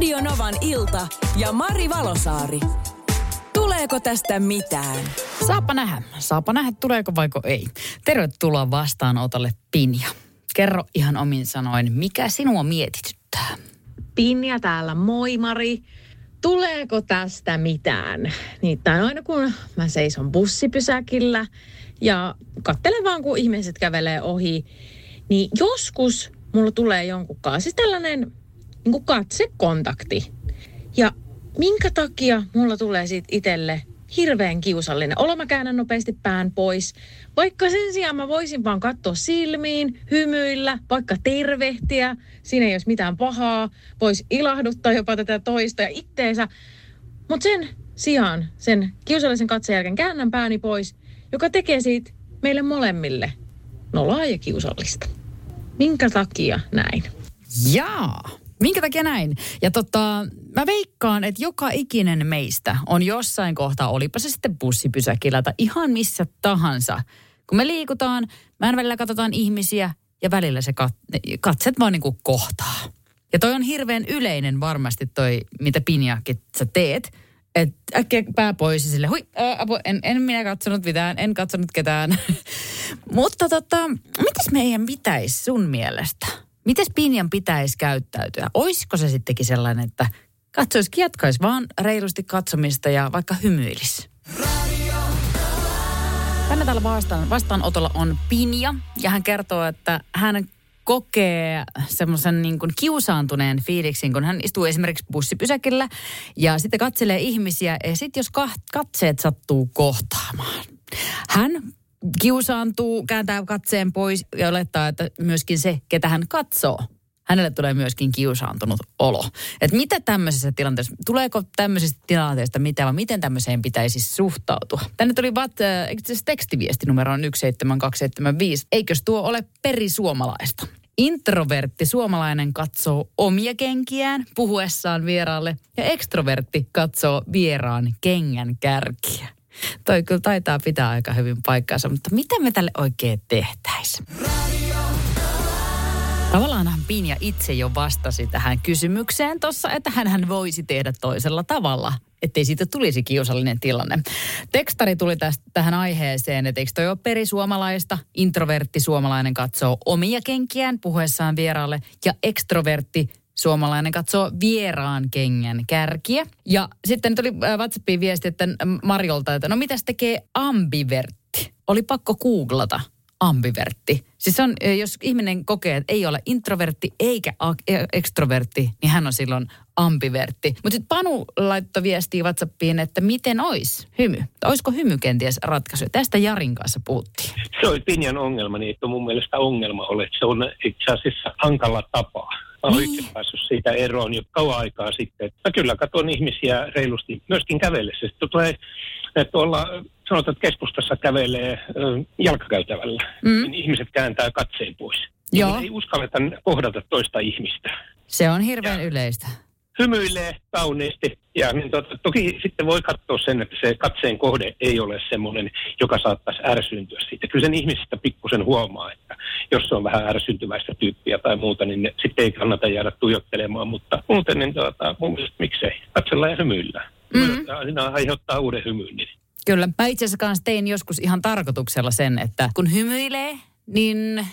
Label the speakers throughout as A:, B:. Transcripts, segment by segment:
A: Radio Novan ilta ja Mari Valosaari. Tuleeko tästä mitään?
B: Saapa nähdä. Saapa nähdä, tuleeko vaiko ei. Tervetuloa vastaanotolle Pinja. Kerro ihan omin sanoin, mikä sinua mietityttää?
C: Pinja täällä, moi Mari. Tuleeko tästä mitään? Niittäin aina kun mä seison bussipysäkillä ja katselen vaan kun ihmiset kävelee ohi, niin joskus mulla tulee jonkun kanssa siis tällainen niin kuin katsekontakti. Ja minkä takia mulla tulee siitä itselle hirveän kiusallinen olo. Mä käännän nopeasti pään pois. Vaikka sen sijaan mä voisin vaan katsoa silmiin, hymyillä, vaikka tervehtiä. Siinä ei olisi mitään pahaa. Voisi ilahduttaa jopa tätä toista ja itteensä. Mutta sen sijaan, sen kiusallisen katseen jälkeen käännän pääni pois, joka tekee siitä meille molemmille noloa ja kiusallista. Minkä takia näin?
B: Jaa. Minkä takia näin? Ja tota, mä veikkaan, että joka ikinen meistä on jossain kohtaa, olipa se sitten bussipysäkillä tai ihan missä tahansa. Kun me liikutaan, mä välillä katsotaan ihmisiä ja välillä se kat- katset vaan niin kuin kohtaa. Ja toi on hirveän yleinen varmasti toi, mitä Pinjakin sä teet. Että äkkiä pää pois ja sille, hui, ää, apu, en, en minä katsonut mitään, en katsonut ketään. Mutta tota, mitäs meidän pitäisi sun mielestä? Miten Pinjan pitäisi käyttäytyä? Olisiko se sittenkin sellainen, että katsoisi, jatkaisi vaan reilusti katsomista ja vaikka hymyilisi? Tänne täällä vastaan, vastaanotolla on Pinja ja hän kertoo, että hän kokee semmoisen niin kuin kiusaantuneen fiiliksin, kun hän istuu esimerkiksi bussipysäkillä ja sitten katselee ihmisiä ja sitten jos katseet sattuu kohtaamaan. Hän kiusaantuu, kääntää katseen pois ja olettaa, että myöskin se, ketä hän katsoo, hänelle tulee myöskin kiusaantunut olo. Että mitä tämmöisessä tilanteessa, tuleeko tämmöisestä tilanteesta mitä vai miten tämmöiseen pitäisi suhtautua? Tänne tuli vat, äh, tekstiviesti numero 17275. Eikös tuo ole perisuomalaista? Introvertti suomalainen katsoo omia kenkiään puhuessaan vieraalle ja ekstrovertti katsoo vieraan kengän kärkiä. Toi kyllä taitaa pitää aika hyvin paikkaansa, mutta mitä me tälle oikein tehtäisiin? Tavallaan Pinja itse jo vastasi tähän kysymykseen tuossa, että hän voisi tehdä toisella tavalla, ettei siitä tulisi kiusallinen tilanne. Tekstari tuli tästä, tähän aiheeseen, että eikö toi ole perisuomalaista? Introvertti suomalainen katsoo omia kenkiään puhuessaan vieraalle ja ekstrovertti suomalainen katsoo vieraan kengän kärkiä. Ja sitten tuli äh, WhatsAppiin viesti että Marjolta, että no mitäs tekee ambivertti? Oli pakko googlata ambivertti. Siis on, äh, jos ihminen kokee, että ei ole introvertti eikä e- ekstrovertti, niin hän on silloin ambivertti. Mutta sitten Panu laittoi viestiä WhatsAppiin, että miten olisi hymy? Olisiko hymy kenties ratkaisu? Tästä Jarin kanssa puhuttiin.
D: Se oli Pinjan ongelma, niin että mun mielestä ongelma ole, se on itse asiassa hankala tapa Mä olen niin. itse päässyt siitä eroon jo kauan aikaa sitten. Mä kyllä katson ihmisiä reilusti, myöskin kävellessä. Sitten tulee tuolla, sanotaan, että keskustassa kävelee jalkakäytävällä, mm. niin ihmiset kääntää katseen pois. Joo. Ei uskalleta kohdata toista ihmistä.
B: Se on hirveän ja, yleistä
D: hymyilee kauniisti. Ja niin tota, toki sitten voi katsoa sen, että se katseen kohde ei ole semmoinen, joka saattaisi ärsyntyä siitä. Kyllä sen ihmisistä pikkusen huomaa, että jos se on vähän ärsyntyväistä tyyppiä tai muuta, niin ne, sitten ei kannata jäädä tuijottelemaan. Mutta muuten, niin tota, mun mielestä miksei. Katsellaan ja hymyillään. Mm-hmm. Aina aiheuttaa uuden hymyn. Niin.
B: Kyllä. Mä itse asiassa kanssa tein joskus ihan tarkoituksella sen, että kun hymyilee, niin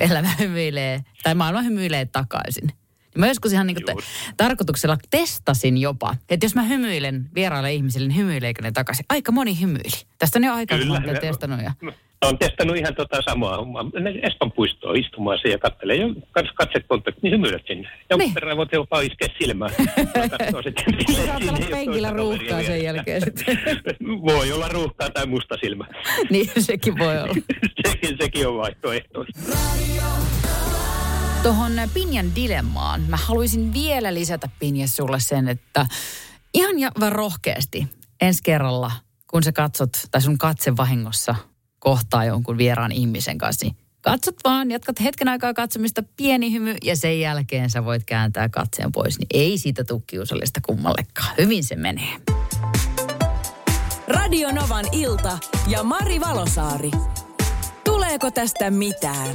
B: elämä hymyilee, tai maailma hymyilee takaisin. Mä joskus ihan niin kuin tarkoituksella testasin jopa, että jos mä hymyilen vieraille ihmisille, niin hymyileekö ne takaisin. Aika moni hymyili. Tästä on jo aika monta testannut. Ja...
D: Olen testannut ihan tota samaa hommaa. Espan puistoon istumaan siihen ja katselee. Jo katse kontakti, niin hymyilet sinne. Ja niin. perään voit jopa iskeä silmään.
B: penkillä ruuhkaa sen jälkeen
D: voi olla ruuhkaa tai musta silmä.
B: niin, sekin voi olla.
D: sekin, sekin on vaihtoehtoista.
B: Tuohon Pinjan dilemmaan mä haluaisin vielä lisätä Pinja sulle sen, että Ihan ja rohkeasti ensi kerralla, kun sä katsot tai sun katse vahingossa kohtaa jonkun vieraan ihmisen kanssa, niin katsot vaan, jatkat hetken aikaa katsomista, pieni hymy ja sen jälkeen sä voit kääntää katseen pois, niin ei siitä tule kiusallista kummallekaan. Hyvin se menee.
A: Radio Novan ilta ja Mari Valosaari. Tuleeko tästä mitään?